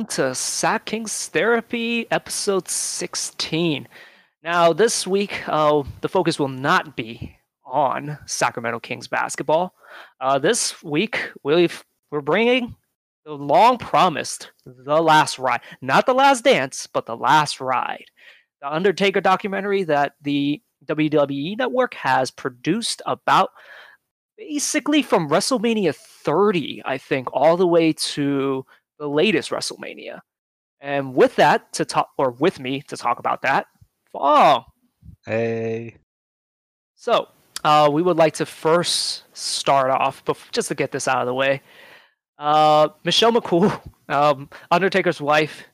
welcome to Sack Kings Therapy, episode 16. Now, this week, uh, the focus will not be on Sacramento Kings basketball. Uh, this week, we've, we're bringing the long promised The Last Ride. Not The Last Dance, but The Last Ride. The Undertaker documentary that the WWE Network has produced about basically from WrestleMania 30, I think, all the way to the latest WrestleMania. And with that to talk, or with me to talk about that, Fall. Hey. So, uh, we would like to first start off, but just to get this out of the way. Uh, Michelle McCool, um, Undertaker's wife,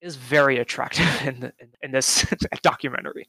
is very attractive in, the, in, in this documentary.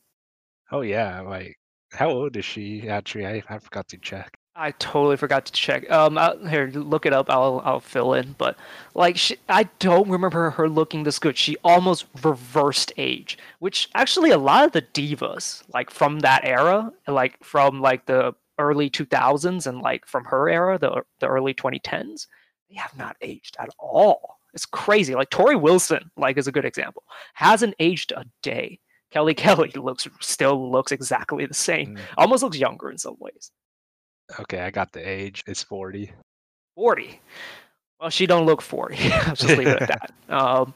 Oh yeah, like how old is she? Actually, I, I forgot to check. I totally forgot to check. Um, I'll, here, look it up. I'll I'll fill in. But like, she, I don't remember her looking this good. She almost reversed age, which actually a lot of the divas, like from that era, like from like the early 2000s and like from her era, the the early 2010s, they have not aged at all. It's crazy. Like Torrie Wilson, like is a good example, hasn't aged a day. Kelly Kelly looks still looks exactly the same. Mm. Almost looks younger in some ways. Okay, I got the age. It's 40. 40. Well, she don't look 40. I'll just leave it at that. Um,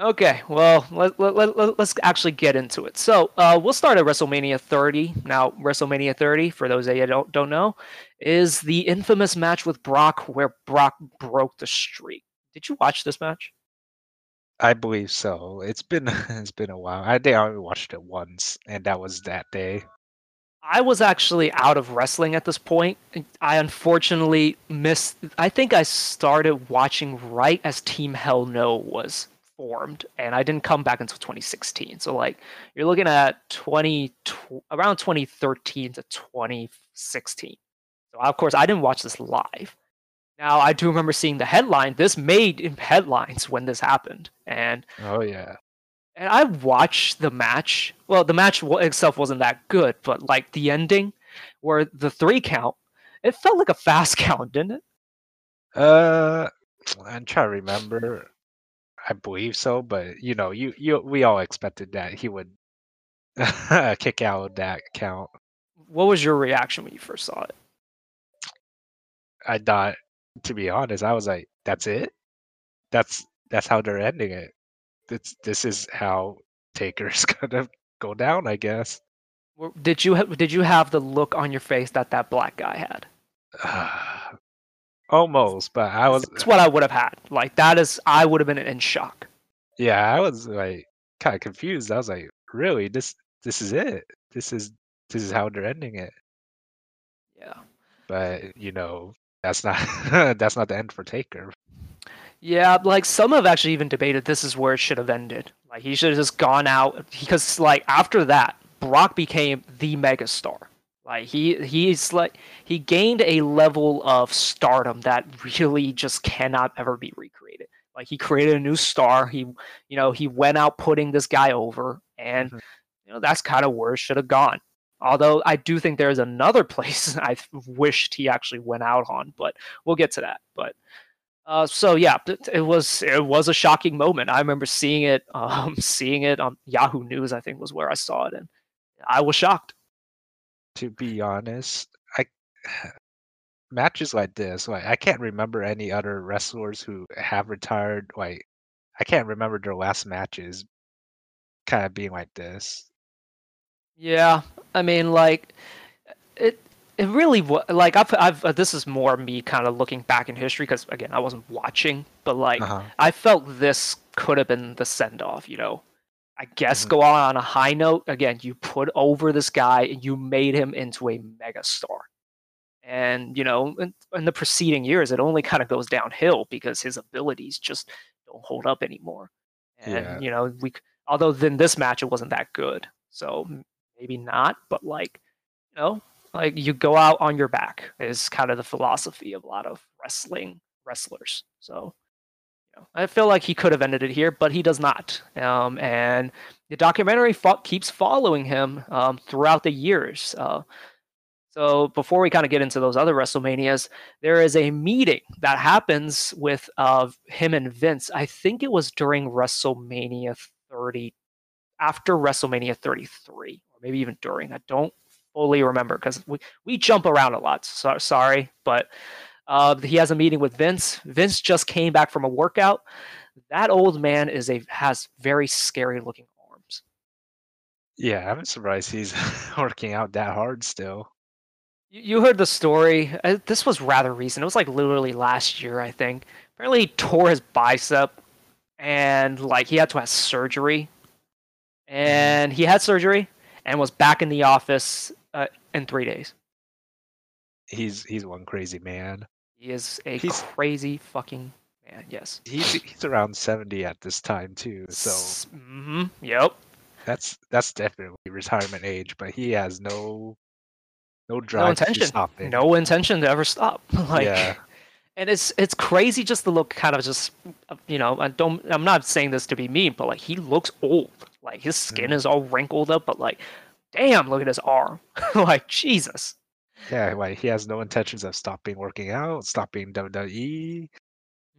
okay, well, let, let, let, let's actually get into it. So uh, we'll start at WrestleMania 30. Now, WrestleMania 30, for those of you don't, don't know, is the infamous match with Brock where Brock broke the streak. Did you watch this match? I believe so. It's been it's been a while. I think I only watched it once, and that was that day. I was actually out of wrestling at this point. I unfortunately missed. I think I started watching right as Team Hell No was formed, and I didn't come back until 2016. So like you're looking at 20 around 2013 to 2016. So of course I didn't watch this live. Now I do remember seeing the headline. This made headlines when this happened, and oh yeah, and I watched the match. Well, the match itself wasn't that good, but like the ending, where the three count, it felt like a fast count, didn't it? Uh, I'm trying to remember. I believe so, but you know, you you we all expected that he would kick out that count. What was your reaction when you first saw it? I thought, to be honest, I was like, "That's it. That's that's how they're ending it." This this is how Taker's gonna go down, I guess. Did you did you have the look on your face that that black guy had? Uh, almost, but I was. That's what I would have had. Like that is, I would have been in shock. Yeah, I was like kind of confused. I was like, really, this this is it. This is this is how they're ending it. Yeah. But you know, that's not that's not the end for Taker. Yeah, like some have actually even debated this is where it should have ended. Like he should have just gone out because like after that, Brock became the megastar. Like he he's like he gained a level of stardom that really just cannot ever be recreated. Like he created a new star. He you know, he went out putting this guy over and mm-hmm. you know that's kind of where it should have gone. Although I do think there's another place I wished he actually went out on, but we'll get to that. But uh, so yeah, it was it was a shocking moment. I remember seeing it, um, seeing it on Yahoo News. I think was where I saw it, and I was shocked. To be honest, I matches like this, like I can't remember any other wrestlers who have retired. Like I can't remember their last matches, kind of being like this. Yeah, I mean, like it it really was like I've, I've uh, this is more me kind of looking back in history because again I wasn't watching, but like uh-huh. I felt this could have been the send off. You know, I guess mm-hmm. go on on a high note. Again, you put over this guy and you made him into a megastar. And you know, in, in the preceding years, it only kind of goes downhill because his abilities just don't hold up anymore. And yeah. you know, we although in this match it wasn't that good, so maybe not. But like, you know, like you go out on your back is kind of the philosophy of a lot of wrestling wrestlers. So you know, I feel like he could have ended it here, but he does not. Um, and the documentary fo- keeps following him um, throughout the years. Uh, So before we kind of get into those other WrestleManias, there is a meeting that happens with uh, him and Vince. I think it was during WrestleMania 30, after WrestleMania 33, or maybe even during. I don't fully remember because we, we jump around a lot. So, sorry, but uh, he has a meeting with Vince. Vince just came back from a workout. That old man is a has very scary looking arms. Yeah, I'm surprised he's working out that hard still. You heard the story. Uh, this was rather recent. It was like literally last year, I think. Apparently, he tore his bicep, and like he had to have surgery. Mm-hmm. And he had surgery and was back in the office uh, in three days. He's he's one crazy man. He is a he's, crazy fucking man. Yes. He's he's around seventy at this time too. So. Mm-hmm. Yep. That's that's definitely retirement age, but he has no no drive no intention. No intention to ever stop. like, yeah. And it's it's crazy just to look kind of just you know I don't I'm not saying this to be mean but like he looks old like his skin mm. is all wrinkled up but like damn look at his arm. Like Jesus. Yeah like he has no intentions of stopping working out stopping WWE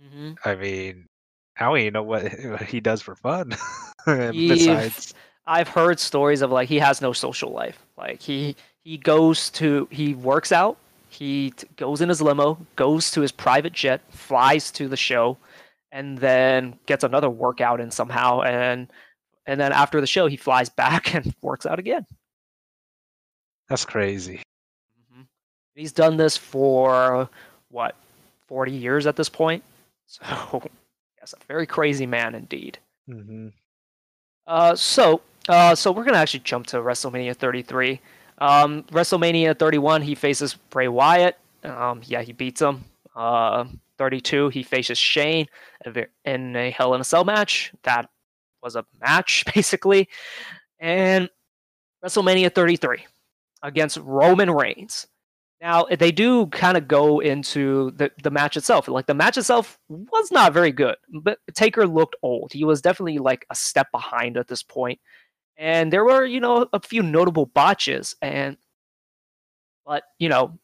mm-hmm. I mean how do you know what, what he does for fun. Besides I've heard stories of like he has no social life. Like he he goes to he works out he t- goes in his limo goes to his private jet flies to the show and then gets another workout in somehow and and then after the show he flies back and works out again that's crazy mm-hmm. he's done this for what 40 years at this point so yes a very crazy man indeed mm-hmm. uh, so uh, so we're gonna actually jump to wrestlemania 33 um, WrestleMania 31, he faces Bray Wyatt. Um, yeah, he beats him. Uh, 32, he faces Shane in a Hell in a Cell match. That was a match, basically. And WrestleMania 33 against Roman Reigns. Now, they do kind of go into the, the match itself. Like, the match itself was not very good, but Taker looked old. He was definitely like a step behind at this point and there were you know a few notable botches and but you know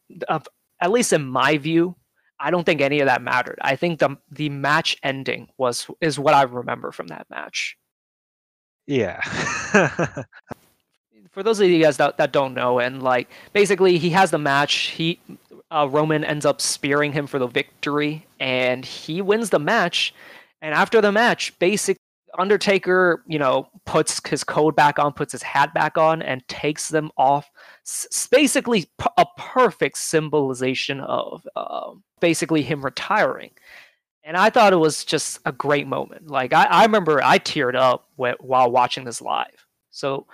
at least in my view i don't think any of that mattered i think the the match ending was is what i remember from that match yeah for those of you guys that, that don't know and like basically he has the match he uh, roman ends up spearing him for the victory and he wins the match and after the match basically Undertaker, you know, puts his code back on, puts his hat back on, and takes them off. S- basically, a perfect symbolization of uh, basically him retiring. And I thought it was just a great moment. Like I, I remember, I teared up while watching this live. So,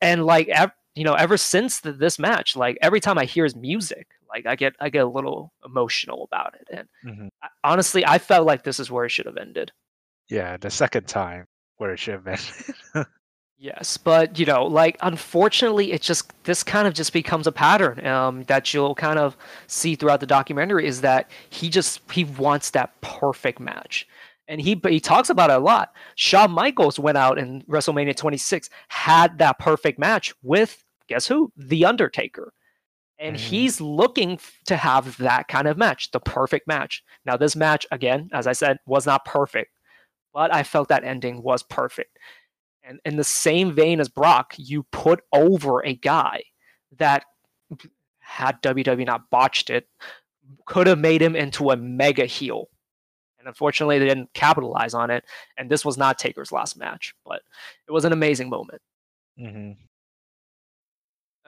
and like ev- you know, ever since the, this match, like every time I hear his music, like I get I get a little emotional about it. And mm-hmm. I, honestly, I felt like this is where it should have ended. Yeah, the second time where it should have been. yes, but you know, like unfortunately, it just this kind of just becomes a pattern um, that you'll kind of see throughout the documentary is that he just he wants that perfect match. And he he talks about it a lot. Shawn Michaels went out in WrestleMania 26, had that perfect match with guess who? The Undertaker and mm-hmm. he's looking to have that kind of match, the perfect match. Now, this match, again, as I said, was not perfect, but I felt that ending was perfect. And in the same vein as Brock, you put over a guy that had WWE not botched it, could have made him into a mega heel. And unfortunately, they didn't capitalize on it. And this was not Taker's last match, but it was an amazing moment. Mm-hmm.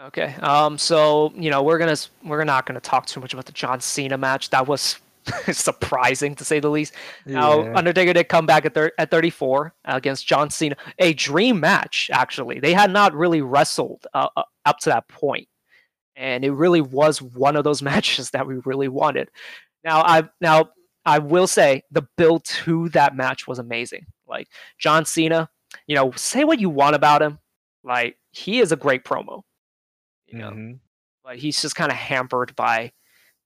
Okay. Um. So you know we're gonna we're not gonna talk too much about the John Cena match. That was surprising to say the least. Yeah. Now Undertaker did come back at thir- at 34 against John Cena, a dream match. Actually, they had not really wrestled uh, uh, up to that point, and it really was one of those matches that we really wanted. Now I now I will say the build to that match was amazing. Like John Cena, you know, say what you want about him, like he is a great promo, you know, mm-hmm. but he's just kind of hampered by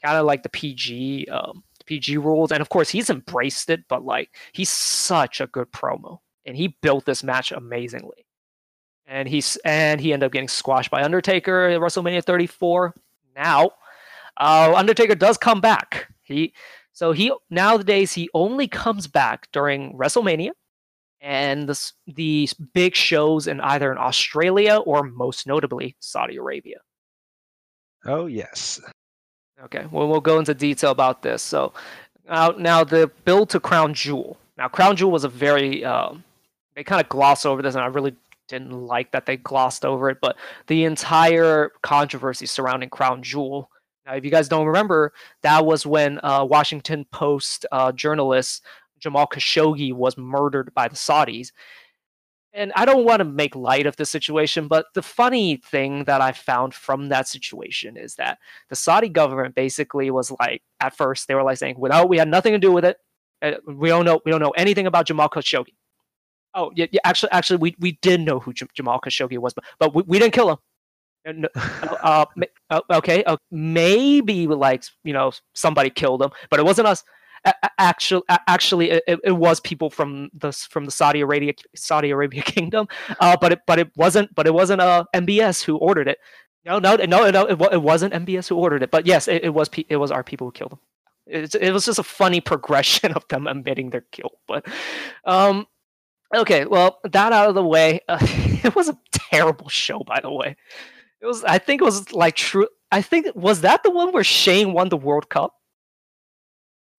kind of like the PG um, PG rules, and of course he's embraced it. But like he's such a good promo, and he built this match amazingly. And he's and he ended up getting squashed by Undertaker at WrestleMania 34. Now, uh, Undertaker does come back. He so he nowadays he only comes back during WrestleMania and the the big shows in either in Australia or most notably Saudi Arabia. Oh yes. Okay, well we'll go into detail about this. So now, now the build to Crown Jewel. Now Crown Jewel was a very um, they kind of gloss over this, and I really didn't like that they glossed over it. But the entire controversy surrounding Crown Jewel. Now, if you guys don't remember, that was when uh, Washington Post uh, journalist Jamal Khashoggi was murdered by the Saudis. And I don't want to make light of the situation, but the funny thing that I found from that situation is that the Saudi government basically was like, at first, they were like saying, "Well, we had nothing to do with it. Uh, we don't know. We don't know anything about Jamal Khashoggi." Oh, yeah, yeah actually, actually, we, we did know who J- Jamal Khashoggi was, but, but we, we didn't kill him. uh, uh, okay, uh, maybe like you know somebody killed him, but it wasn't us. Actually, actually, it, it was people from the from the Saudi Arabia Saudi Arabia kingdom, uh, but it but it wasn't but it wasn't uh, MBS who ordered it. No, no, no, no, it, it wasn't MBS who ordered it. But yes, it, it was it was our people who killed them. It, it was just a funny progression of them admitting their kill. But um, Okay, well, that out of the way, uh, it was a terrible show, by the way. It was, I think it was like true. I think was that the one where Shane won the World Cup.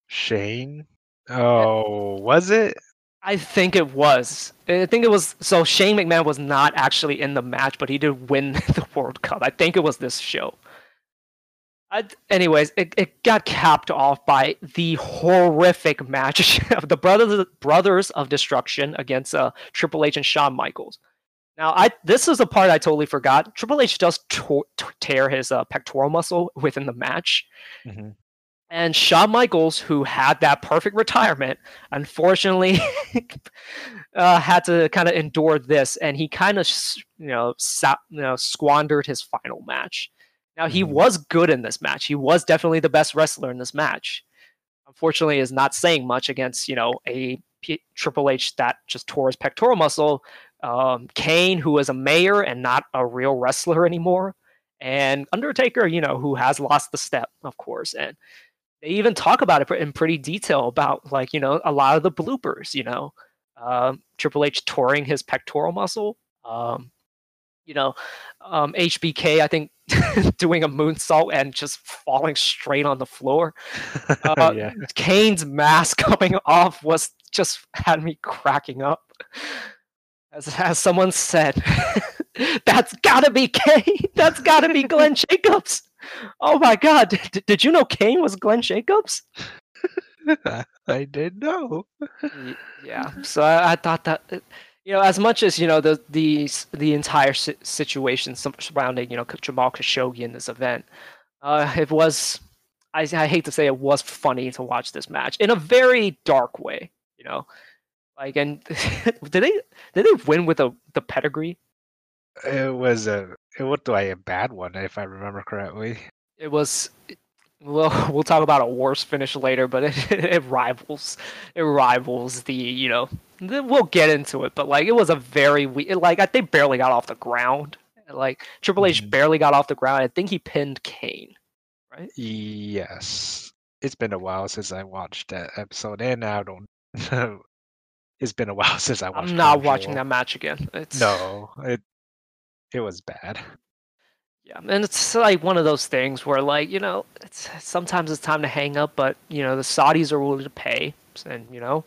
Shane? Oh, was it? I think it was. I think it was. So Shane McMahon was not actually in the match, but he did win the World Cup. I think it was this show. I, anyways, it, it got capped off by the horrific match of the brothers brothers of destruction against uh, Triple H and Shawn Michaels. Now, I this is the part I totally forgot. Triple H does to- tear his uh, pectoral muscle within the match, mm-hmm. and Shawn Michaels, who had that perfect retirement, unfortunately uh, had to kind of endure this, and he kind of you know sa- you know squandered his final match. Now he mm-hmm. was good in this match. He was definitely the best wrestler in this match. Unfortunately, is not saying much against you know a P- Triple H that just tore his pectoral muscle. Um, Kane, who is a mayor and not a real wrestler anymore, and Undertaker, you know, who has lost the step, of course, and they even talk about it in pretty detail about like you know a lot of the bloopers. You know, um, Triple H touring his pectoral muscle. Um, you know, um, HBK, I think, doing a moonsault and just falling straight on the floor. Uh, yeah. Kane's mask coming off was just had me cracking up. As, as someone said, that's gotta be Kane. That's gotta be Glenn Jacobs. Oh my God! D- did you know Kane was Glenn Jacobs? I did know. yeah, so I, I thought that you know, as much as you know the the the entire situation surrounding you know Jamal Khashoggi in this event, uh, it was I, I hate to say it was funny to watch this match in a very dark way. You know, like and did they did they win with a the pedigree? It was a it was like a bad one if I remember correctly. It was well, we'll talk about a worse finish later, but it, it rivals it rivals the you know we'll get into it, but like it was a very we like I think barely got off the ground. Like Triple H mm-hmm. barely got off the ground. I think he pinned Kane, right? Yes, it's been a while since I watched that episode, and I don't. know. It's been a while since I watched. I'm not watching that match again. It's... No, it it was bad. Yeah, and it's like one of those things where, like, you know, it's sometimes it's time to hang up, but you know, the Saudis are willing to pay, and you know,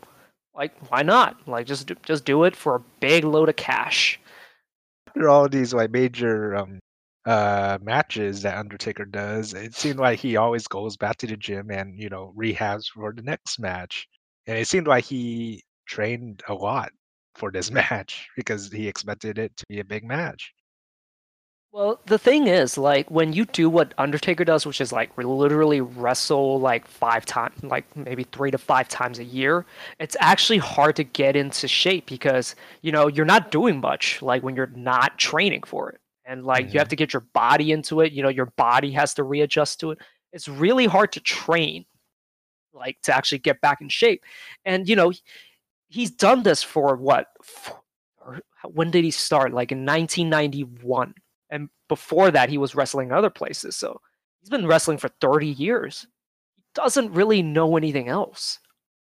like, why not? Like, just do, just do it for a big load of cash. After all these like major um uh matches that Undertaker does, it seemed like he always goes back to the gym and you know rehabs for the next match, and it seemed like he trained a lot for this match because he expected it to be a big match. Well, the thing is, like, when you do what Undertaker does, which is like literally wrestle like five times, like maybe three to five times a year, it's actually hard to get into shape because, you know, you're not doing much, like when you're not training for it. And like mm-hmm. you have to get your body into it, you know, your body has to readjust to it. It's really hard to train, like, to actually get back in shape. And, you know, he's done this for what? When did he start? Like in 1991 and before that he was wrestling other places so He's been wrestling for 30 years. He doesn't really know anything else.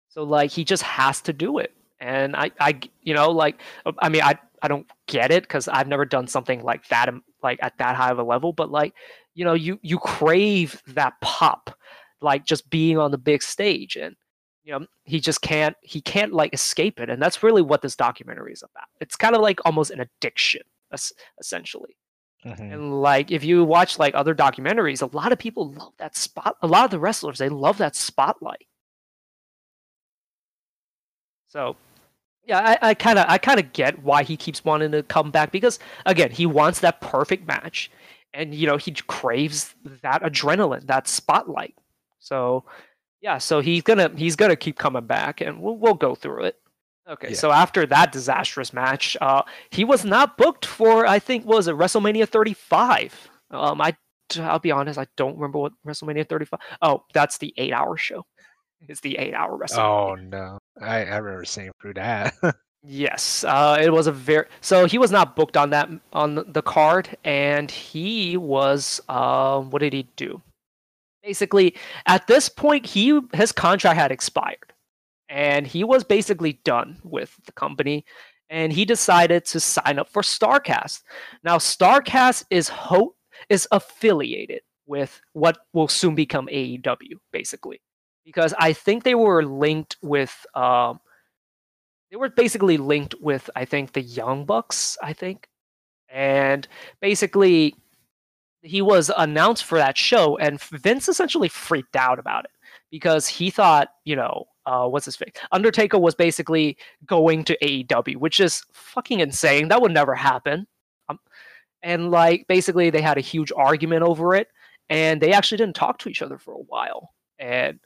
So like he just has to do it. And I I you know like I mean I I don't get it cuz I've never done something like that um, like at that high of a level but like you know you you crave that pop like just being on the big stage and you know he just can't he can't like escape it and that's really what this documentary is about. It's kind of like almost an addiction essentially. Mm-hmm. and like if you watch like other documentaries a lot of people love that spot a lot of the wrestlers they love that spotlight. So yeah i kind of i kind of get why he keeps wanting to come back because again he wants that perfect match and you know he craves that adrenaline that spotlight. So yeah, so he's gonna he's gonna keep coming back, and we'll we'll go through it. Okay, yeah. so after that disastrous match, uh, he was not booked for I think was it WrestleMania 35. Um, I I'll be honest, I don't remember what WrestleMania 35. Oh, that's the eight hour show. It's the eight hour WrestleMania. Oh no, I I remember seeing through that. yes, uh, it was a very so he was not booked on that on the card, and he was uh, what did he do? Basically at this point he his contract had expired. And he was basically done with the company. And he decided to sign up for Starcast. Now Starcast is ho- is affiliated with what will soon become AEW basically. Because I think they were linked with um they were basically linked with I think the Young Bucks I think. And basically he was announced for that show, and Vince essentially freaked out about it because he thought, you know, uh, what's his face? Undertaker was basically going to AEW, which is fucking insane. That would never happen. Um, and like, basically, they had a huge argument over it, and they actually didn't talk to each other for a while. And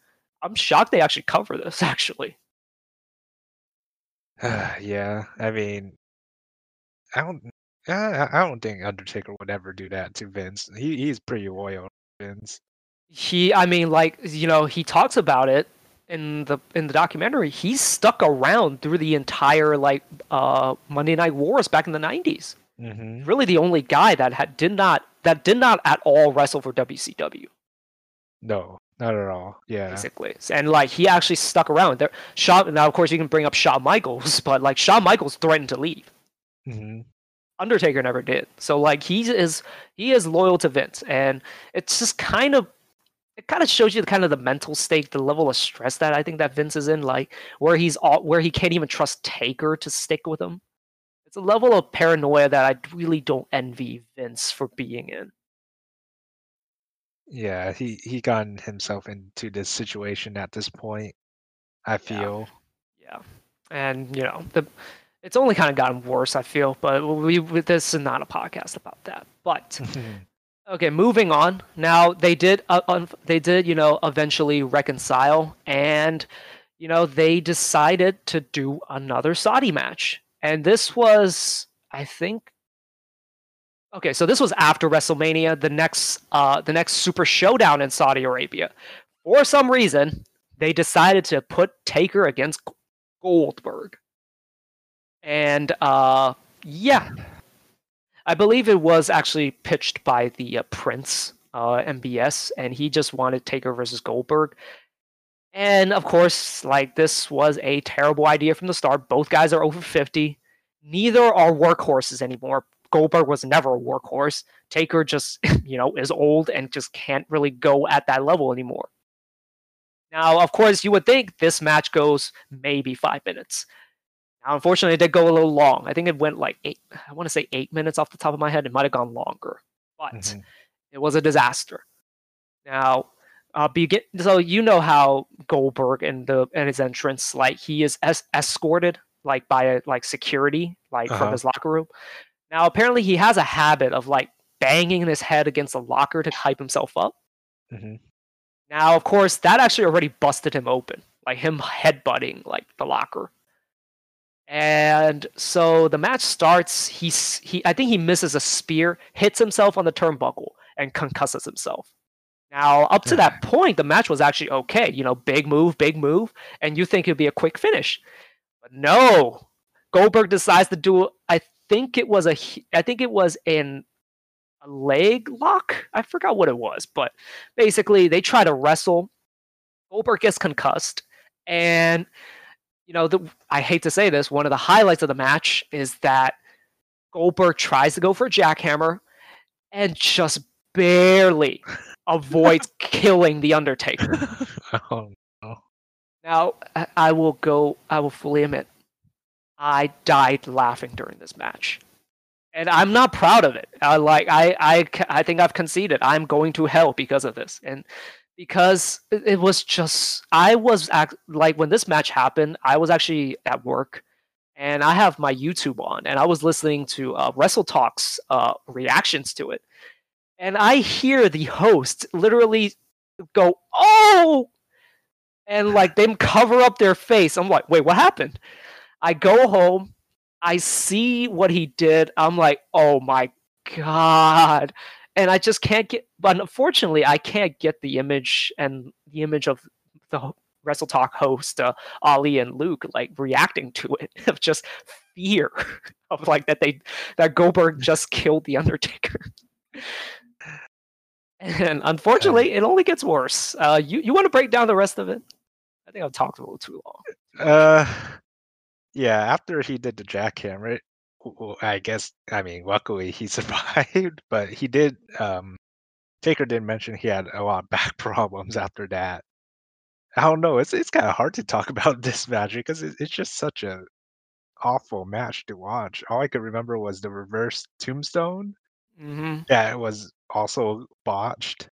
I'm shocked they actually cover this. Actually, yeah. I mean, I don't I, I don't think Undertaker would ever do that to Vince. He he's pretty loyal, Vince. He, I mean, like you know, he talks about it in the in the documentary. He's stuck around through the entire like uh, Monday Night Wars back in the 90s mm-hmm. Really, the only guy that had did not that did not at all wrestle for WCW. No, not at all. Yeah. Basically. And like he actually stuck around there. Shawn now of course you can bring up Shawn Michaels, but like Shawn Michaels threatened to leave. Mm-hmm. Undertaker never did. So like he is he is loyal to Vince, and it's just kind of it kind of shows you the kind of the mental state, the level of stress that I think that Vince is in, like where he's all where he can't even trust Taker to stick with him. It's a level of paranoia that I really don't envy Vince for being in. Yeah, he he gotten himself into this situation at this point. I feel. Yeah, yeah. and you know the it's only kind of gotten worse, I feel. But we, this is not a podcast about that. But okay, moving on. Now they did, uh, um, they did, you know, eventually reconcile, and you know they decided to do another Saudi match, and this was, I think. Okay, so this was after WrestleMania, the next, uh, the next Super Showdown in Saudi Arabia. For some reason, they decided to put Taker against Goldberg. And uh, yeah, I believe it was actually pitched by the uh, Prince uh, MBS, and he just wanted Taker versus Goldberg. And of course, like this was a terrible idea from the start. Both guys are over 50. Neither are workhorses anymore. Goldberg was never a workhorse. Taker just, you know, is old and just can't really go at that level anymore. Now, of course, you would think this match goes maybe five minutes. Unfortunately, it did go a little long. I think it went like eight, I want to say eight minutes off the top of my head. It might have gone longer, but mm-hmm. it was a disaster. Now, uh, begin, so you know how Goldberg and the and his entrance, like he is es- escorted like by a, like security, like uh-huh. from his locker room. Now, apparently, he has a habit of like banging his head against a locker to hype himself up. Mm-hmm. Now, of course, that actually already busted him open, like him headbutting like the locker. And so the match starts. He's he. I think he misses a spear, hits himself on the turnbuckle, and concusses himself. Now, up to that point, the match was actually okay. You know, big move, big move, and you think it'd be a quick finish, but no. Goldberg decides to do. I think it was a. I think it was an a leg lock. I forgot what it was, but basically they try to wrestle. Goldberg gets concussed, and you know, the, I hate to say this, one of the highlights of the match is that Goldberg tries to go for a jackhammer and just barely avoids killing the Undertaker. oh no! Now I will go. I will fully admit, I died laughing during this match and I'm not proud of it. I like I I I think I've conceded. I'm going to hell because of this, and because it was just I was act, like when this match happened, I was actually at work, and I have my YouTube on, and I was listening to uh, Wrestle Talks uh, reactions to it, and I hear the host literally go, "Oh!" and like them cover up their face. I'm like, "Wait, what happened?" I go home I see what he did. I'm like, oh my god. And I just can't get but unfortunately I can't get the image and the image of the Wrestle Talk host, uh, Oli and Luke, like reacting to it of just fear of like that they that Goldberg just killed the Undertaker. and unfortunately, it only gets worse. Uh, you you want to break down the rest of it? I think I've talked a little too long. Uh, yeah, after he did the jackhammer, I guess I mean luckily he survived, but he did. Um, Taker did mention he had a lot of back problems after that. I don't know. It's it's kind of hard to talk about this match because it, it's just such a awful match to watch. All I could remember was the reverse tombstone. Mm-hmm. Yeah, it was also botched.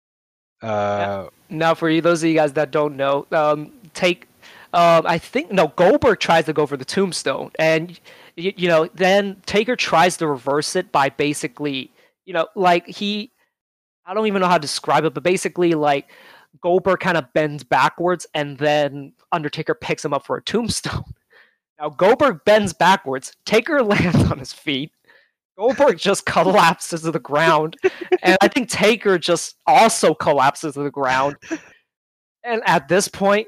Uh, Now, for you, those of you guys that don't know, um, take um, I think no Goldberg tries to go for the tombstone, and you, you know then Taker tries to reverse it by basically you know like he I don't even know how to describe it, but basically like Goldberg kind of bends backwards, and then Undertaker picks him up for a tombstone. Now Goldberg bends backwards, Taker lands on his feet. Goldberg just collapses to the ground, and I think Taker just also collapses to the ground. And at this point,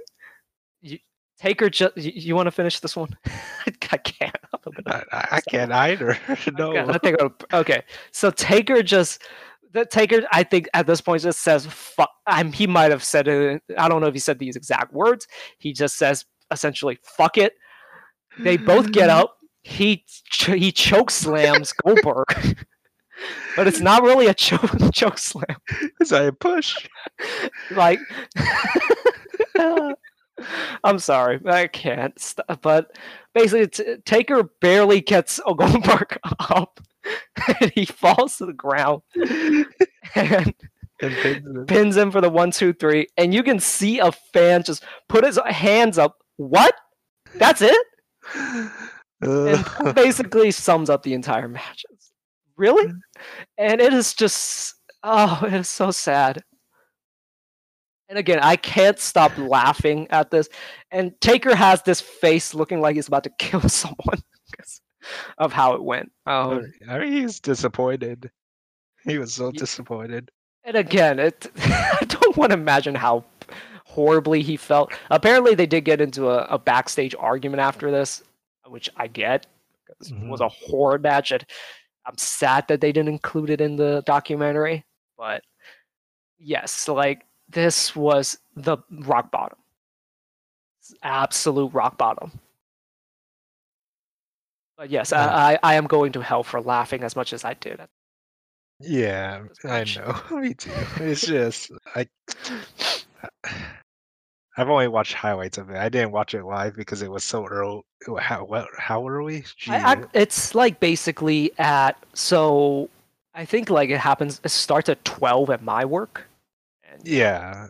Taker just you, you want to finish this one? I can't. I, I can't either. no. Okay, I think okay. So Taker just the Taker I think at this point just says fuck. I'm, he might have said it. I don't know if he said these exact words. He just says essentially fuck it. They both get up. He he choke slams Goldberg. but it's not really a choke choke slam. It's a push. like I'm sorry, I can't. St- but basically, Taker barely gets a Goldberg up, and he falls to the ground and, and pins, him. pins him for the one, two, three. And you can see a fan just put his hands up. What? That's it? and basically sums up the entire match. Really? Mm. And it is just oh, it is so sad. And again, I can't stop laughing at this. And Taker has this face looking like he's about to kill someone because of how it went. Um, I mean, he's disappointed. He was so disappointed. And again, it I don't want to imagine how horribly he felt. Apparently, they did get into a, a backstage argument after this, which I get because mm-hmm. it was mm-hmm. a horror match. And I'm sad that they didn't include it in the documentary, but yes, like this was the rock bottom. Absolute rock bottom. But yes. I, I am going to hell for laughing as much as I did. Yeah, I know. Me too. It's just I. I've only watched highlights of it. I didn't watch it live because it was so early. How what, how early? I, I, it's like basically at so I think like it happens. It starts at twelve at my work, yeah.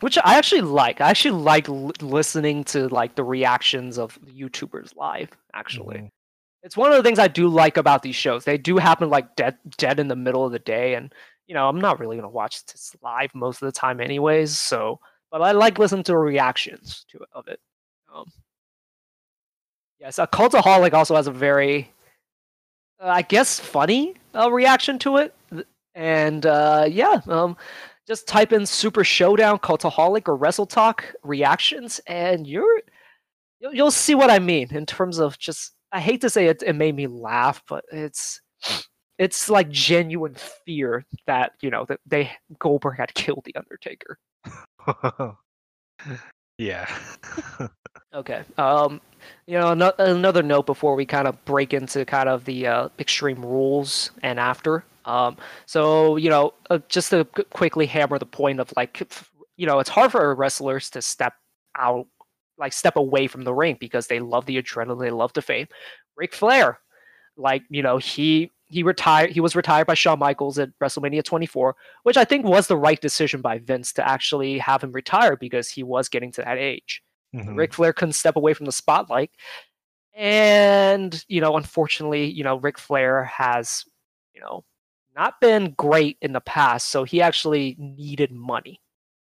Which I actually like. I actually like l- listening to like the reactions of YouTubers live. Actually, mm-hmm. it's one of the things I do like about these shows. They do happen like dead dead in the middle of the day, and you know I'm not really gonna watch this live most of the time, anyways. So, but I like listening to reactions to of it. Um, yes, a cultaholic also has a very, uh, I guess, funny uh, reaction to it, and uh, yeah. Um, just type in Super Showdown, Cultaholic, or Wrestle Talk reactions, and you're you'll, see what I mean in terms of just. I hate to say it, it made me laugh, but it's it's like genuine fear that you know that they Goldberg had killed the Undertaker. yeah. okay. Um, you know, no, another note before we kind of break into kind of the uh, extreme rules and after. Um, so you know, uh, just to quickly hammer the point of like, you know, it's hard for wrestlers to step out, like step away from the ring because they love the adrenaline, they love the fame. Ric Flair, like you know, he he retired. He was retired by Shawn Michaels at WrestleMania 24, which I think was the right decision by Vince to actually have him retire because he was getting to that age. Mm-hmm. Ric Flair couldn't step away from the spotlight, and you know, unfortunately, you know, Ric Flair has, you know, not been great in the past, so he actually needed money.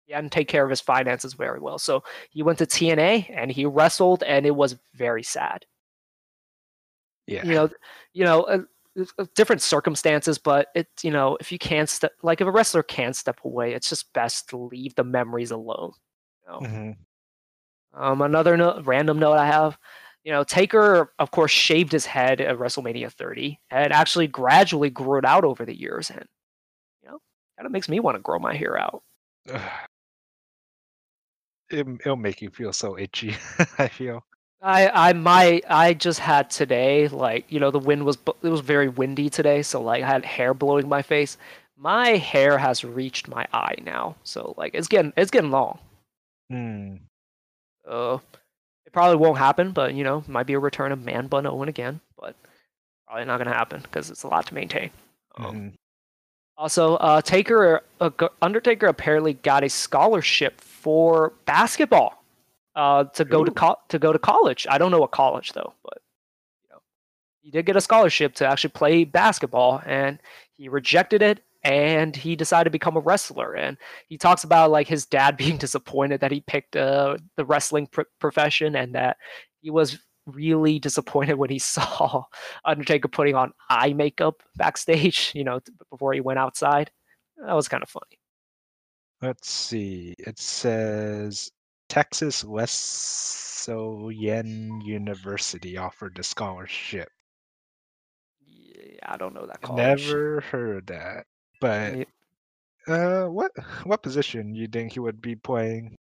He hadn't take care of his finances very well, so he went to TNA and he wrestled, and it was very sad. Yeah, you know, you know. Uh, different circumstances, but it's you know if you can't step like if a wrestler can't step away, it's just best to leave the memories alone. You know? mm-hmm. Um, another no- random note I have, you know, Taker of course shaved his head at WrestleMania 30 and actually gradually grew it out over the years, and you know, kind of makes me want to grow my hair out. it, it'll make you feel so itchy. I feel. I I my I just had today like you know the wind was it was very windy today so like I had hair blowing my face. My hair has reached my eye now, so like it's getting it's getting long. Hmm. Uh, probably won't happen, but you know might be a return of Man Bun Owen again, but probably not gonna happen because it's a lot to maintain. Um, mm-hmm. Also, uh, Taker uh, Undertaker apparently got a scholarship for basketball uh, to go Ooh. to co- to go to college. I don't know what college though, but you know, he did get a scholarship to actually play basketball, and he rejected it, and he decided to become a wrestler. And he talks about like his dad being disappointed that he picked uh, the wrestling pr- profession, and that he was really disappointed when he saw Undertaker putting on eye makeup backstage, you know, before he went outside. That was kind of funny. Let's see. It says Texas Wesleyan University offered a scholarship. Yeah, I don't know that college. Never heard that. But uh, what what position you think he would be playing?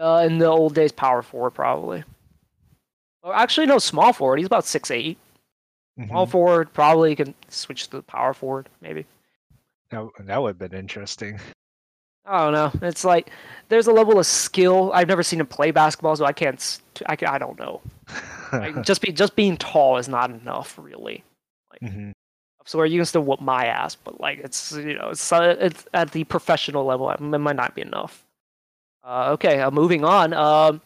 Uh, in the old days, power forward probably. Or actually, no, small forward. He's about six eight. Small forward probably can switch to the power forward maybe. That that would have been interesting. I don't know. It's like there's a level of skill. I've never seen him play basketball, so I can't. I, I don't know. like, just be just being tall is not enough, really. Like, so you can still whoop my ass, but like it's you know it's uh, it's at the professional level. It might not be enough. Uh, okay, uh, moving on. Um,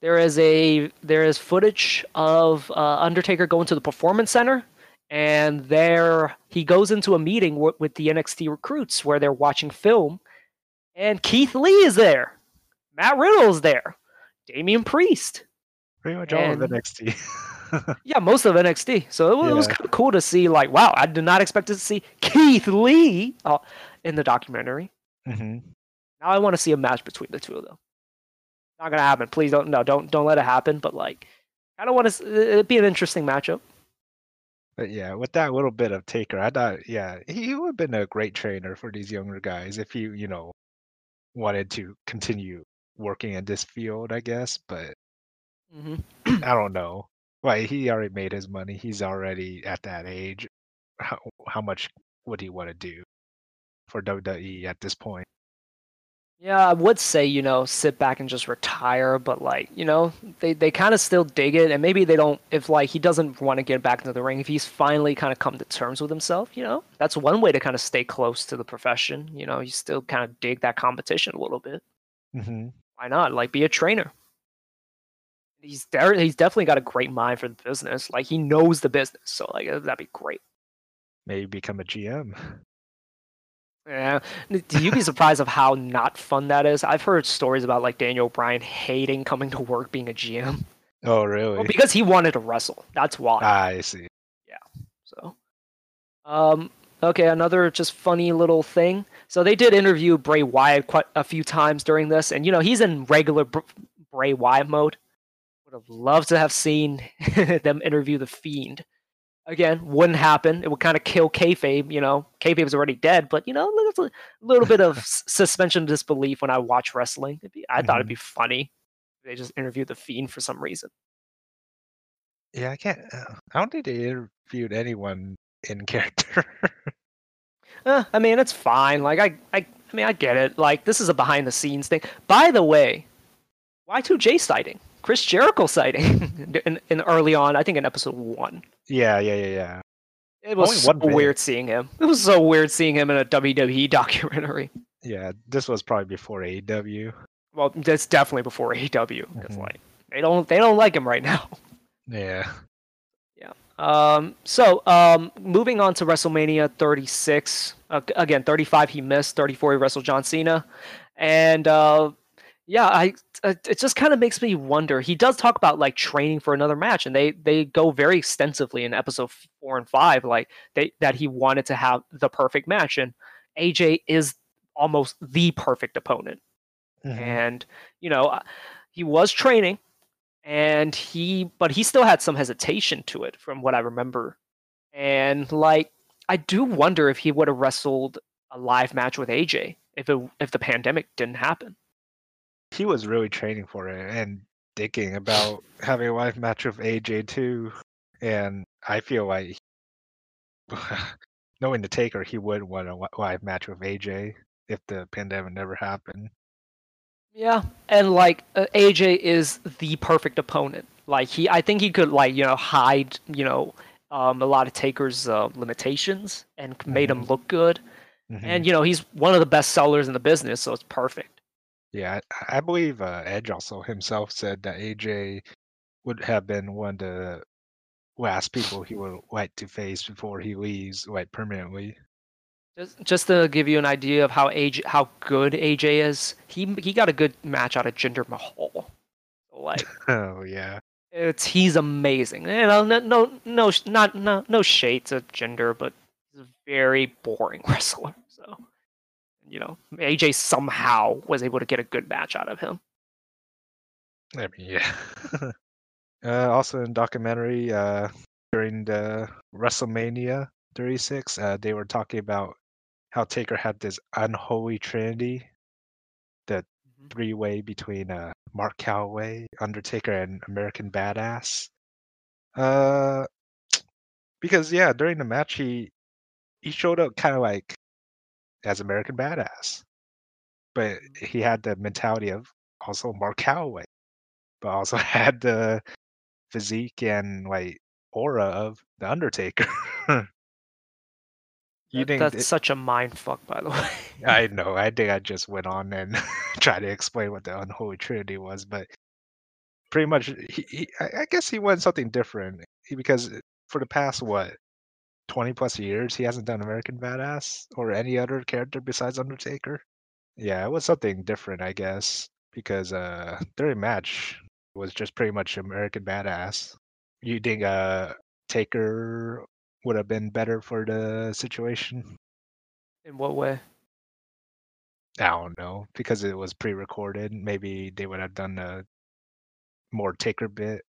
there is a there is footage of uh, Undertaker going to the performance center, and there he goes into a meeting w- with the NXT recruits where they're watching film and Keith Lee is there. Matt Riddle is there. Damian Priest. Pretty much all of NXT. yeah, most of NXT. So it, yeah. it was kind of cool to see, like, wow, I did not expect to see Keith Lee uh, in the documentary. Mm-hmm. Now I want to see a match between the two of them. Not gonna happen. Please don't. No, don't don't let it happen. But like, I don't want to. It'd be an interesting matchup. But yeah, with that little bit of Taker, I thought, yeah, he would have been a great trainer for these younger guys if you, you know, wanted to continue working in this field, I guess, but mm-hmm. I don't know. Like he already made his money. He's already at that age. How how much would he want to do for WWE at this point? Yeah, I would say, you know, sit back and just retire, but like, you know, they, they kind of still dig it. And maybe they don't, if like he doesn't want to get back into the ring, if he's finally kind of come to terms with himself, you know, that's one way to kind of stay close to the profession. You know, you still kind of dig that competition a little bit. Mm-hmm. Why not? Like, be a trainer. He's there. He's definitely got a great mind for the business. Like, he knows the business. So, like, that'd be great. Maybe become a GM. Yeah. Do you be surprised of how not fun that is? I've heard stories about like Daniel Bryan hating coming to work being a GM. Oh, really? Well, because he wanted to wrestle. That's why. Ah, I see. Yeah. So, um, okay, another just funny little thing. So they did interview Bray Wyatt quite a few times during this, and you know he's in regular Bray Wyatt mode. Would have loved to have seen them interview the Fiend. again wouldn't happen. It would kind of kill kayfabe. You know, kayfabe is already dead, but you know, a little bit of suspension of disbelief when I watch wrestling. Be, I mm-hmm. thought it'd mm-hmm. be funny. They just interviewed the Fiend for some reason. Yeah, I can't. Uh, I don't think they interviewed anyone in character. uh, I mean, it's fine. Like I, I, I mean, I get it. Like this is a behind the scenes thing. By the way, Y2J sighting. Chris Jericho sighting in, in early on, I think in episode one. Yeah, yeah, yeah, yeah. It was so weird seeing him. It was so weird seeing him in a WWE documentary. Yeah, this was probably before AEW. Well, that's definitely before AEW mm-hmm. like they don't they don't like him right now. Yeah. Yeah. Um. So, um, moving on to WrestleMania 36. Uh, again, 35 he missed. 34 he wrestled John Cena, and uh, yeah, I uh, it just kind of makes me wonder. He does talk about like training for another match, and they they go very extensively in episode four and five, like they that he wanted to have the perfect match, and AJ is almost the perfect opponent. Mm-hmm. And you know, uh, he was training, and he but he still had some hesitation to it, from what I remember. And like, I do wonder if he would have wrestled a live match with AJ if it if the pandemic didn't happen he was really training for it and thinking about having a live match with AJ too. And I feel like knowing the taker, he would want a live match with AJ if the pandemic never happened. Yeah, and like uh, AJ is the perfect opponent. Like he, I think he could like you know hide you know um, a lot of Taker's uh, limitations and made mm-hmm. him look good. Mm-hmm. And you know he's one of the best sellers in the business, so it's perfect. Yeah, I, I believe uh, Edge also himself said that AJ would have been one of the last people he would like to face before he leaves, like permanently. Just, just to give you an idea of how AJ, how good AJ is, he he got a good match out of Jinder Mahal. Like, oh yeah, it's he's amazing. You know, no, no, no, not no, no shade to Jinder, but he's a very boring wrestler. So you know, AJ somehow was able to get a good match out of him. I mean, yeah. uh, also in documentary uh, during the WrestleMania 36, uh, they were talking about how Taker had this unholy trinity, the mm-hmm. three-way between uh, Mark Calaway, Undertaker, and American Badass. Uh, because yeah, during the match he he showed up kind of like as American Badass. But mm-hmm. he had the mentality of also Mark Calaway, but also had the physique and like aura of the Undertaker. you that, that's it, such a mind fuck, by the way. I know. I think I just went on and tried to explain what the unholy trinity was, but pretty much, he, he, I guess he went something different because for the past what 20 plus years he hasn't done American Badass or any other character besides Undertaker. Yeah, it was something different, I guess, because uh during match was just pretty much American Badass. You think uh Taker would have been better for the situation? In what way? I don't know because it was pre-recorded. Maybe they would have done a more Taker bit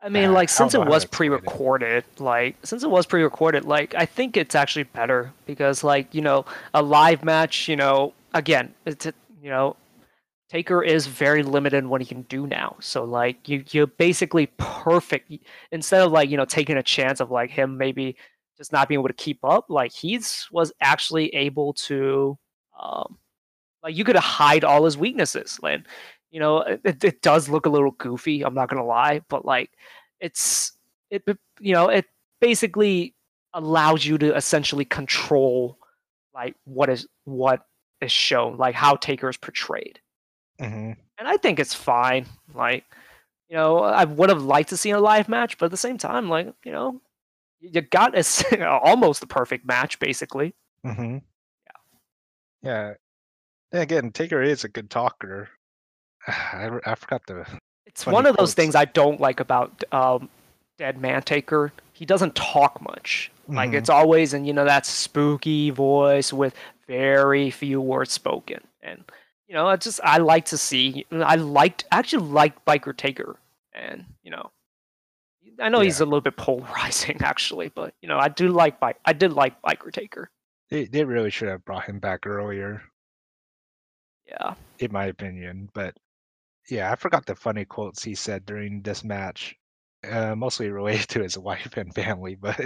I mean, like since it was pre-recorded, like since it was pre-recorded, like I think it's actually better because, like you know, a live match, you know, again, it's you know, Taker is very limited in what he can do now. So like you you're basically perfect instead of like you know taking a chance of like him maybe just not being able to keep up. Like he's was actually able to, um, like you could hide all his weaknesses, and you know, it, it does look a little goofy. I'm not gonna lie, but like, it's it. You know, it basically allows you to essentially control like what is what is shown, like how Taker is portrayed. Mm-hmm. And I think it's fine. Like, you know, I would have liked to see a live match, but at the same time, like, you know, you got a, almost the perfect match, basically. Mm-hmm. Yeah. Yeah. And again, Taker is a good talker. I, I forgot the. It's one of those things I don't like about um, Dead Man Taker. He doesn't talk much. Like mm-hmm. it's always in you know that spooky voice with very few words spoken, and you know I just I like to see. I liked actually liked Biker Taker, and you know I know yeah. he's a little bit polarizing actually, but you know I do like bike. I did like Biker Taker. They they really should have brought him back earlier. Yeah, in my opinion, but yeah, I forgot the funny quotes he said during this match. Uh, mostly related to his wife and family, but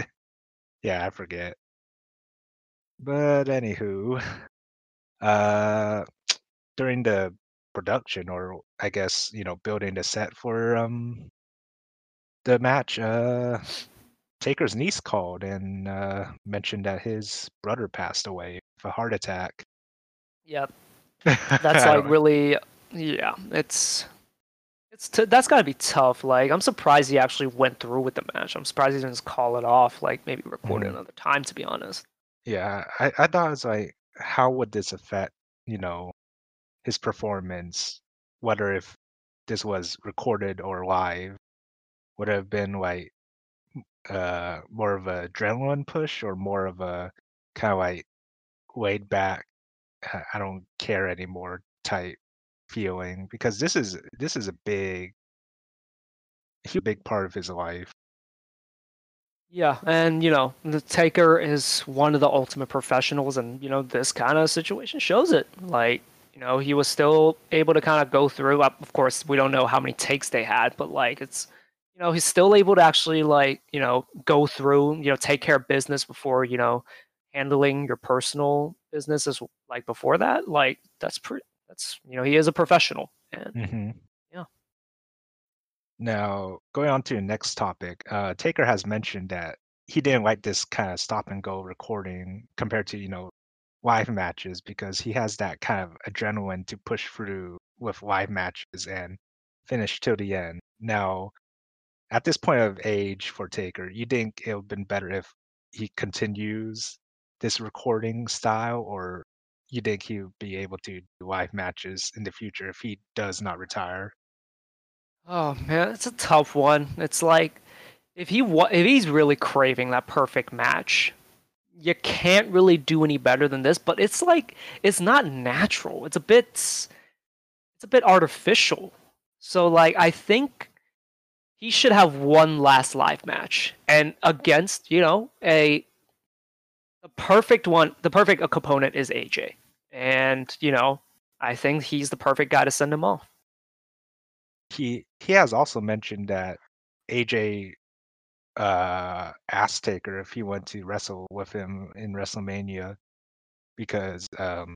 yeah, I forget. But anywho, uh, during the production, or I guess you know, building the set for um the match, uh, Taker's niece called and uh, mentioned that his brother passed away of a heart attack. Yep, that's like really, yeah. It's it's t- that's got to be tough. Like I'm surprised he actually went through with the match. I'm surprised he didn't just call it off. Like maybe record it mm-hmm. another time. To be honest. Yeah, I I thought it was like, how would this affect you know his performance? Whether if this was recorded or live, would have been like uh more of a adrenaline push or more of a kind of like laid back I don't care anymore type feeling because this is this is a big a big part of his life. Yeah, and you know, the Taker is one of the ultimate professionals and you know, this kind of situation shows it. Like, you know, he was still able to kind of go through. Uh, of course, we don't know how many takes they had, but like it's you know, he's still able to actually like, you know, go through, you know, take care of business before, you know, handling your personal business as like before that. Like that's pretty that's you know, he is a professional and mm-hmm. yeah. Now, going on to the next topic, uh Taker has mentioned that he didn't like this kind of stop and go recording compared to, you know, live matches because he has that kind of adrenaline to push through with live matches and finish till the end. Now, at this point of age for Taker, you think it would have been better if he continues this recording style, or you think he would be able to do live matches in the future if he does not retire? Oh man, it's a tough one. It's like if he wa- if he's really craving that perfect match, you can't really do any better than this. But it's like it's not natural. It's a bit it's a bit artificial. So like I think he should have one last live match and against you know a the perfect one the perfect opponent is aj and you know i think he's the perfect guy to send him off he he has also mentioned that aj uh asked taker if he went to wrestle with him in wrestlemania because um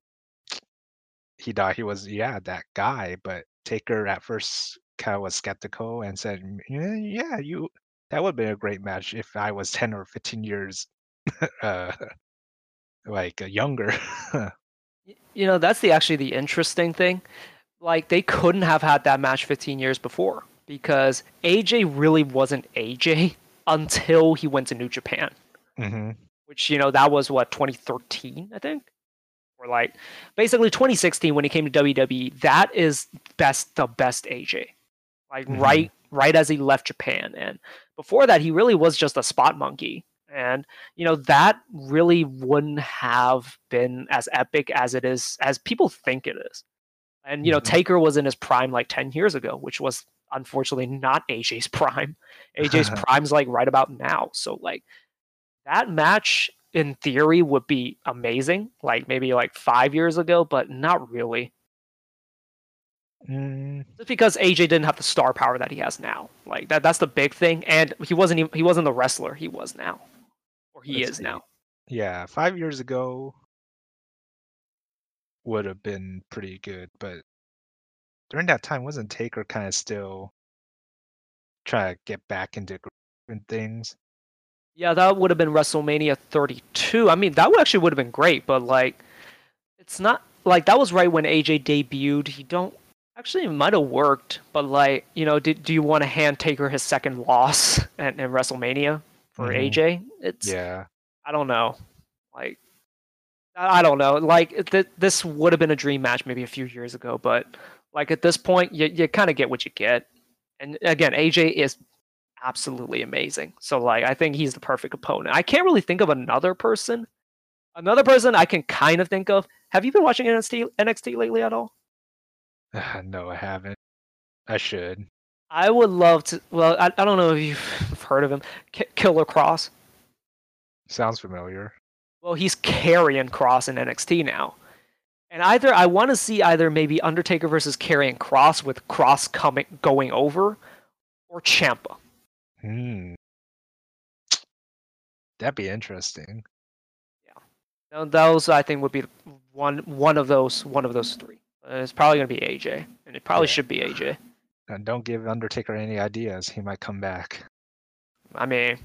he thought he was yeah that guy but taker at first kind of was skeptical and said, "Yeah, yeah, you that would have been a great match if I was 10 or 15 years uh, like uh, younger." you know, that's the actually the interesting thing. Like they couldn't have had that match 15 years before because AJ really wasn't AJ until he went to New Japan. Mm-hmm. Which you know that was what 2013, I think or like basically 2016 when he came to WWE. That is best the best AJ like mm-hmm. right right as he left Japan. And before that, he really was just a spot monkey. And you know that really wouldn't have been as epic as it is, as people think it is. And you know, mm-hmm. Taker was in his prime like ten years ago, which was unfortunately not AJ's prime. AJ's prime's like right about now. So like that match in theory would be amazing, like maybe like five years ago, but not really. Mm. Just because AJ didn't have the star power that he has now, like that—that's the big thing. And he wasn't even, he wasn't the wrestler he was now, he is now. Yeah, five years ago would have been pretty good, but during that time, wasn't Taker kind of still trying to get back into things? Yeah, that would have been WrestleMania 32. I mean, that actually would have been great, but like, it's not like that was right when AJ debuted. He don't Actually, it might have worked, but like, you know, do, do you want to hand Taker his second loss at, in WrestleMania for mm-hmm. AJ? It's yeah. I don't know. Like, I, don't know. Like, th- this would have been a dream match maybe a few years ago, but like at this point, you you kind of get what you get. And again, AJ is absolutely amazing. So like, I think he's the perfect opponent. I can't really think of another person. Another person I can kind of think of. Have you been watching NXT NXT lately at all? no, I haven't. I should. I would love to. Well, I, I don't know if you've heard of him, K- Killer Kross. Sounds familiar. Well, he's Karrion Kross in NXT now. And either I want to see either maybe Undertaker versus Karrion Kross with Kross coming going over, or Ciampa. Hmm. That'd be interesting. Yeah, those I think would be one one of those one of those three. Uh, it's probably gonna be AJ, and it probably yeah. should be AJ. And don't give Undertaker any ideas; he might come back. I mean,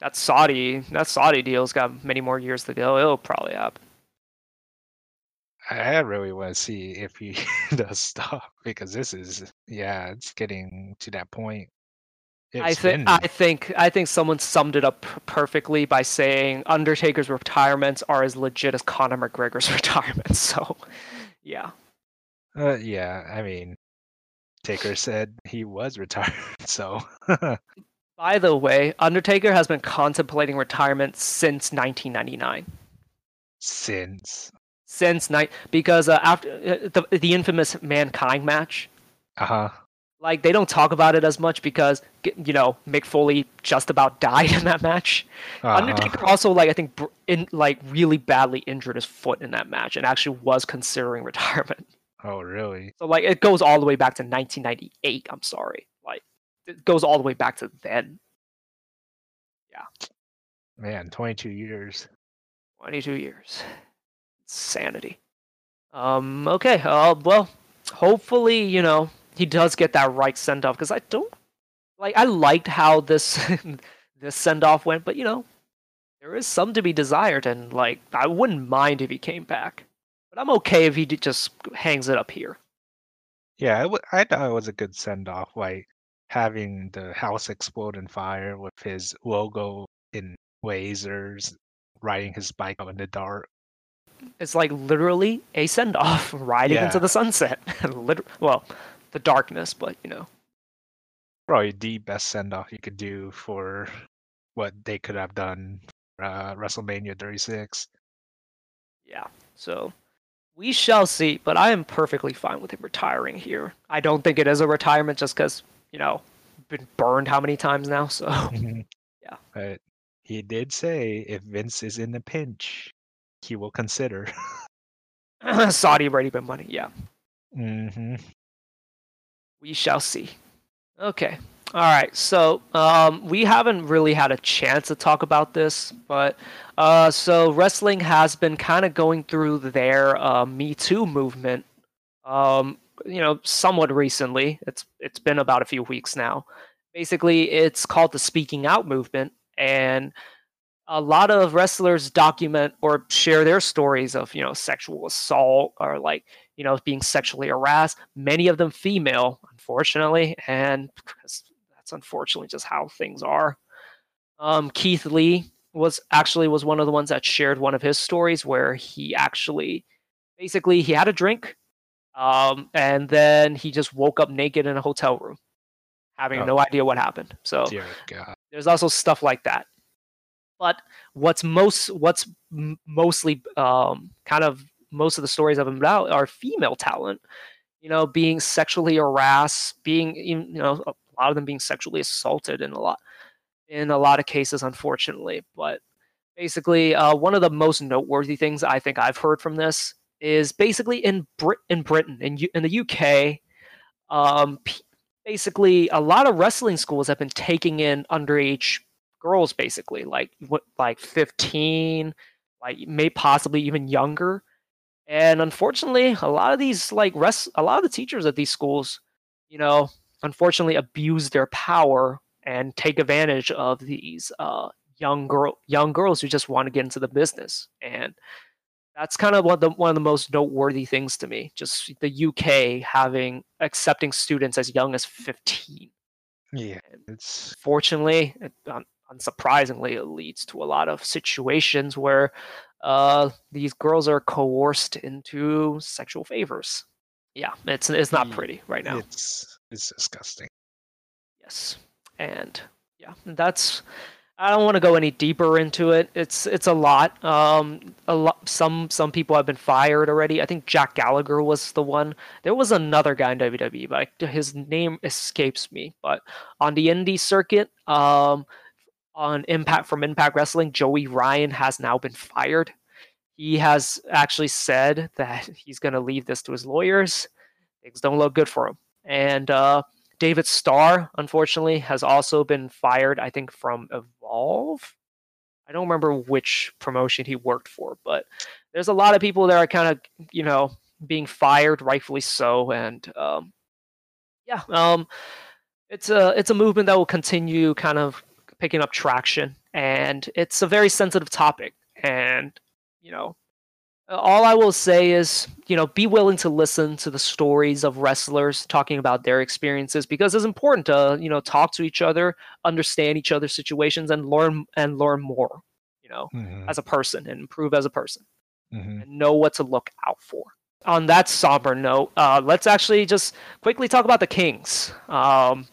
that Saudi that Saudi deal's got many more years to go. It'll probably happen. I really want to see if he does stop because this is yeah, it's getting to that point. It's I think been... I think I think someone summed it up perfectly by saying Undertaker's retirements are as legit as Conor McGregor's retirement. So, yeah. Uh, yeah, I mean, Taker said he was retired, so. by the way, Undertaker has been contemplating retirement since 1999. Since since night because uh, after uh, the the infamous mankind match. Uh huh. Like they don't talk about it as much because you know Mick Foley just about died in that match. Uh-huh. Undertaker also like I think in like really badly injured his foot in that match and actually was considering retirement. Oh really? So like it goes all the way back to 1998. I'm sorry, like it goes all the way back to then. Yeah. Man, 22 years. 22 years sanity. Um, okay, uh, well, hopefully, you know, he does get that right send off because I don't like. I liked how this this send off went, but you know, there is some to be desired, and like, I wouldn't mind if he came back, but I'm okay if he just hangs it up here. Yeah, I thought it was a good send off, like having the house explode in fire with his logo in lasers, riding his bike out in the dark. It's like literally a send off riding yeah. into the sunset. well, the darkness, but you know. Probably the best send off you could do for what they could have done uh, WrestleMania 36. Yeah, so we shall see, but I am perfectly fine with him retiring here. I don't think it is a retirement just because, you know, been burned how many times now, so yeah. But he did say if Vince is in a pinch, he will consider. Saudi Arabia money, yeah. Mm-hmm. We shall see. Okay. All right. So um, we haven't really had a chance to talk about this, but uh, so wrestling has been kind of going through their uh, Me Too movement. Um, you know, somewhat recently. It's it's been about a few weeks now. Basically, it's called the Speaking Out movement, and a lot of wrestlers document or share their stories of you know sexual assault or like you know being sexually harassed many of them female unfortunately and that's unfortunately just how things are um, keith lee was actually was one of the ones that shared one of his stories where he actually basically he had a drink um, and then he just woke up naked in a hotel room having oh. no idea what happened so there's also stuff like that but what's most what's mostly um, kind of most of the stories of them about are female talent. You know, being sexually harassed, being you know lot of them being sexually assaulted in a lot in a lot of cases, unfortunately. But basically, uh, one of the most noteworthy things I think I've heard from this is basically in Brit in Britain in U- in the UK. Um, p- basically, a lot of wrestling schools have been taking in underage girls basically like what like 15 like may possibly even younger and unfortunately a lot of these like rest a lot of the teachers at these schools you know unfortunately abuse their power and take advantage of these uh, young girl young girls who just want to get into the business and that's kind of one of the one of the most noteworthy things to me just the UK having accepting students as young as 15 yeah it's fortunately um, unsurprisingly, it leads to a lot of situations where uh, these girls are coerced into sexual favors. Yeah, it's it's not pretty right now. It's it's disgusting. Yes, and yeah, that's. I don't want to go any deeper into it. It's it's a lot. Um, a lot. Some some people have been fired already. I think Jack Gallagher was the one. There was another guy in WWE, but his name escapes me. But on the indie circuit, um, on Impact from Impact Wrestling, Joey Ryan has now been fired. He has actually said that he's going to leave this to his lawyers. Things don't look good for him. And uh, David Starr, unfortunately, has also been fired, I think, from Evolve. I don't remember which promotion he worked for, but there's a lot of people that are kind of, you know, being fired, rightfully so. And um, yeah, um, it's a it's a movement that will continue kind of picking up traction, and it's a very sensitive topic. And you know, all I will say is, you know, be willing to listen to the stories of wrestlers talking about their experiences because it's important to, you know, talk to each other, understand each other's situations, and learn and learn more, you know, mm-hmm. as a person and improve as a person, mm-hmm. and know what to look out for. On that somber note, uh, let's actually just quickly talk about the Kings. Um,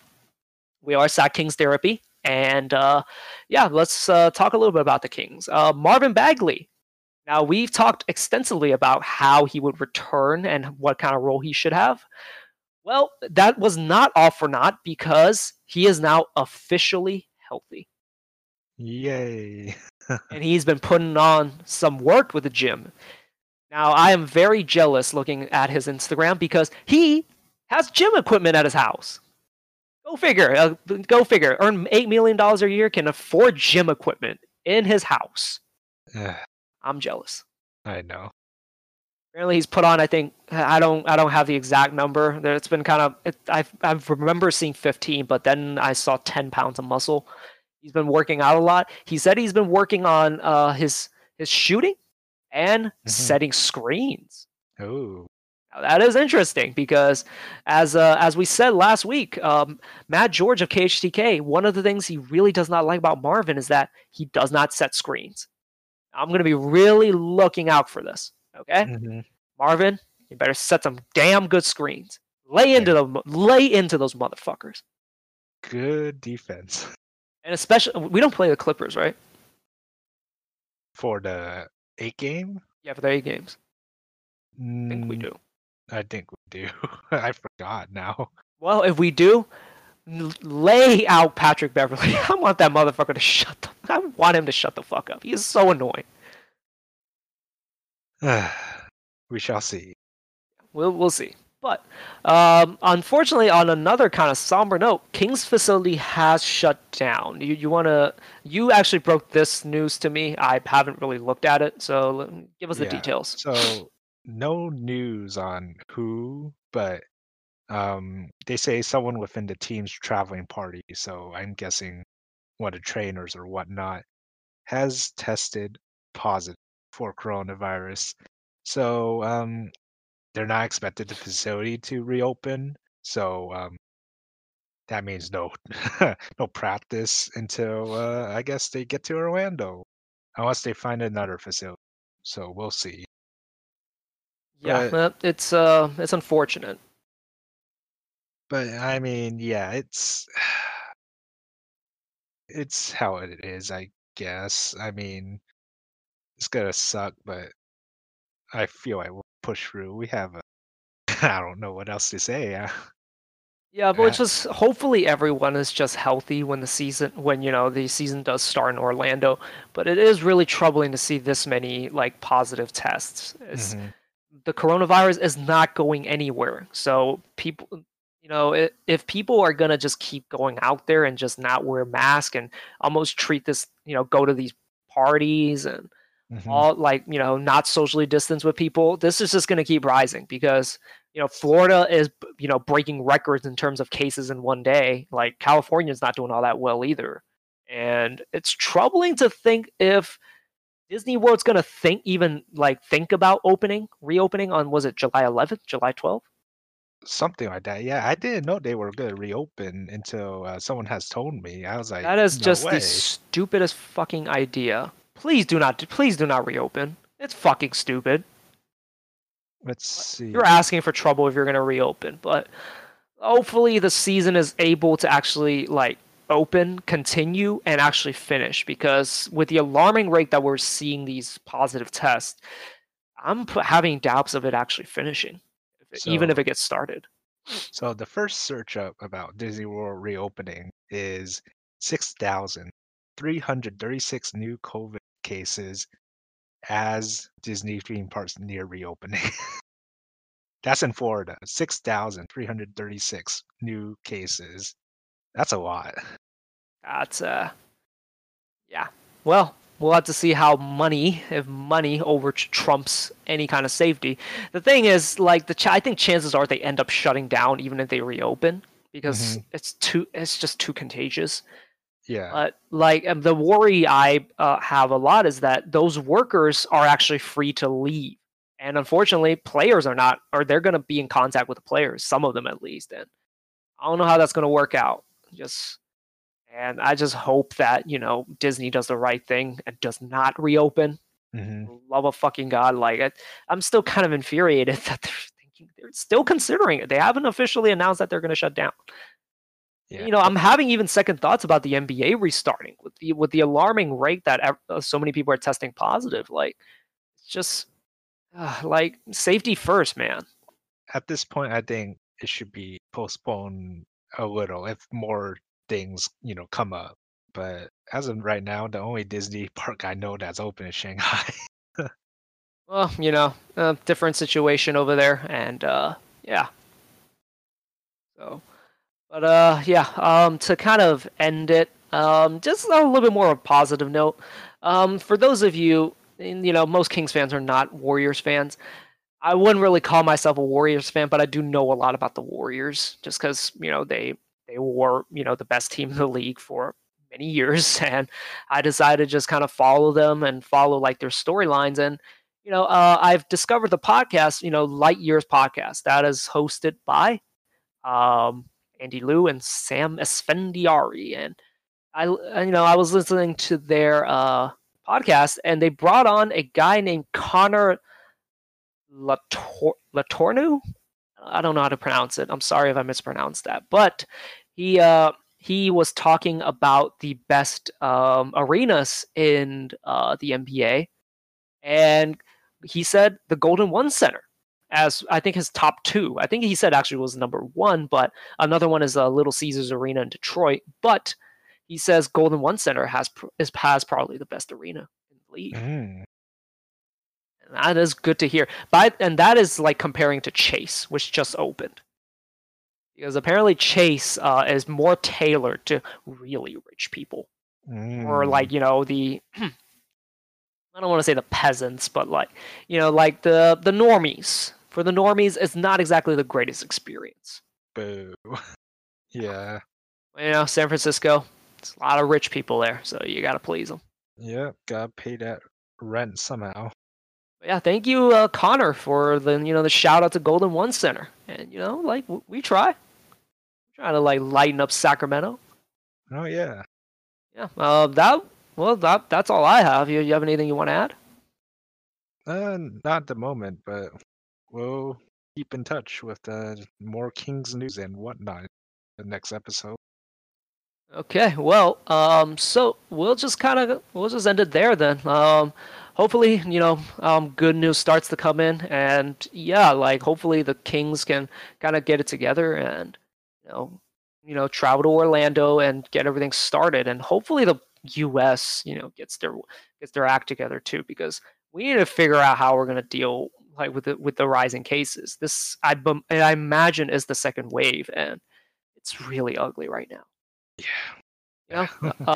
we are SAC Kings Therapy, and uh, yeah, let's uh, talk a little bit about the Kings. Uh, Marvin Bagley now, we've talked extensively about how he would return and what kind of role he should have. Well, that was not all for naught because he is now officially healthy. Yay. and he's been putting on some work with the gym. Now, I am very jealous looking at his Instagram because he has gym equipment at his house. Go figure. Uh, go figure. Earn $8 million a year, can afford gym equipment in his house. I'm jealous. I know. Apparently, he's put on. I think I don't. I don't have the exact number. It's been kind of. It, I I remember seeing 15, but then I saw 10 pounds of muscle. He's been working out a lot. He said he's been working on uh, his his shooting and mm-hmm. setting screens. Oh. that is interesting because, as uh, as we said last week, um, Matt George of KHTK, one of the things he really does not like about Marvin is that he does not set screens. I'm going to be really looking out for this. Okay, mm-hmm. Marvin, you better set some damn good screens. Lay into them. Lay into those motherfuckers. Good defense. And especially, we don't play the Clippers, right? For the eight game. Yeah, for the eight games. I think we mm, do. I think we do. I forgot now. Well, if we do, lay out Patrick Beverley. I want that motherfucker to shut the. I want him to shut the fuck up. He is so annoying. we shall see. We'll we'll see. But um, unfortunately, on another kind of somber note, King's facility has shut down. You you want to? You actually broke this news to me. I haven't really looked at it, so give us yeah, the details. So no news on who, but um, they say someone within the team's traveling party, so I'm guessing one of the trainers or whatnot, has tested positive for coronavirus. So um, they're not expected the facility to reopen. So um, that means no no practice until uh, I guess they get to Orlando, unless they find another facility. So we'll see. Yeah, but, it's uh, it's unfortunate. But I mean, yeah, it's it's how it is, I guess. I mean, it's gonna suck, but I feel I will push through. We have a I don't know what else to say. Yeah. Yeah, but it's just hopefully everyone is just healthy when the season when you know the season does start in Orlando. But it is really troubling to see this many like positive tests. Mm-hmm. The coronavirus is not going anywhere, so people you know, it, if people are gonna just keep going out there and just not wear masks and almost treat this, you know, go to these parties and mm-hmm. all like, you know, not socially distance with people, this is just gonna keep rising because you know Florida is you know breaking records in terms of cases in one day. Like California's not doing all that well either, and it's troubling to think if Disney World's gonna think even like think about opening, reopening on was it July 11th, July 12th? Something like that. Yeah, I didn't know they were gonna reopen until uh, someone has told me. I was like, That is no just way. the stupidest fucking idea. Please do not please do not reopen. It's fucking stupid. Let's see. You're asking for trouble if you're gonna reopen, but hopefully the season is able to actually like open, continue, and actually finish. Because with the alarming rate that we're seeing these positive tests, I'm having doubts of it actually finishing, so, even if it gets started. So the first search up about Disney World reopening is 6,336 new COVID cases as Disney theme parks near reopening. That's in Florida. 6,336 new cases. That's a lot. That's uh yeah. Well, we'll have to see how money, if money over trumps any kind of safety. The thing is, like the, ch- I think chances are they end up shutting down even if they reopen because mm-hmm. it's too, it's just too contagious. Yeah. But like um, the worry I uh, have a lot is that those workers are actually free to leave, and unfortunately, players are not, or they're going to be in contact with the players, some of them at least. And I don't know how that's going to work out. Just and I just hope that you know Disney does the right thing and does not reopen. Mm-hmm. Love of fucking god! Like I, I'm still kind of infuriated that they're thinking they're still considering it. They haven't officially announced that they're going to shut down. Yeah. You know, I'm having even second thoughts about the NBA restarting with the with the alarming rate that uh, so many people are testing positive. Like, it's just uh, like safety first, man. At this point, I think it should be postponed a little if more things you know come up. But as of right now, the only Disney park I know that's open is Shanghai. well, you know, a different situation over there, and uh, yeah. So but uh, yeah, um, to kind of end it, um, just a little bit more of a positive note. Um, for those of you, you know, most Kings fans are not Warriors fans. I wouldn't really call myself a Warriors fan, but I do know a lot about the Warriors, just because you know they they were you know the best team in the league for many years, and I decided to just kind of follow them and follow like their storylines. And you know, uh, I've discovered the podcast, you know, Light Years podcast that is hosted by um, Andy Liu and Sam Esfandiari. And I, you know, I was listening to their uh, podcast, and they brought on a guy named Connor Lator- Latornu. I don't know how to pronounce it. I'm sorry if I mispronounced that, but he uh, he was talking about the best um, arenas in uh, the NBA, and he said the Golden One Center as I think his top two. I think he said actually was number one, but another one is a uh, Little Caesars Arena in Detroit. But he says Golden One Center has is has probably the best arena in the league. Mm. That is good to hear. But and that is like comparing to Chase, which just opened. Because apparently Chase uh, is more tailored to really rich people, mm. or like you know the I don't want to say the peasants, but like you know, like the the normies. For the normies, it's not exactly the greatest experience. Boo. yeah. You know, San Francisco, it's a lot of rich people there, so you got to please them. Yeah, gotta pay that rent somehow. Yeah, thank you, uh, Connor, for the you know the shout out to Golden One Center, and you know, like w- we try, we try to like lighten up Sacramento. Oh yeah. Yeah. Uh, that well, that that's all I have. You, you have anything you want to add? Uh, not at the moment, but we'll keep in touch with uh, more Kings news and whatnot. The next episode. Okay, well, um, so we'll just kind of we'll just end it there then. Um, hopefully, you know, um, good news starts to come in, and yeah, like hopefully the Kings can kind of get it together and you know, you know, travel to Orlando and get everything started, and hopefully the U.S. you know gets their gets their act together too, because we need to figure out how we're going to deal like with the with the rising cases. This I I imagine is the second wave, and it's really ugly right now. Yeah. Yeah.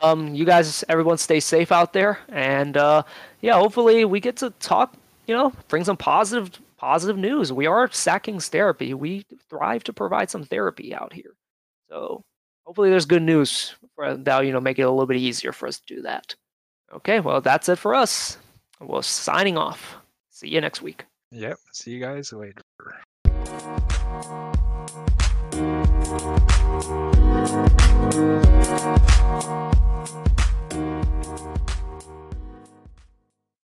um, you guys, everyone, stay safe out there, and uh, yeah, hopefully we get to talk. You know, bring some positive positive news. We are SAC Kings therapy. We thrive to provide some therapy out here. So hopefully there's good news for that you know make it a little bit easier for us to do that. Okay, well that's it for us. We're signing off. See you next week. Yep. See you guys later. Thank you.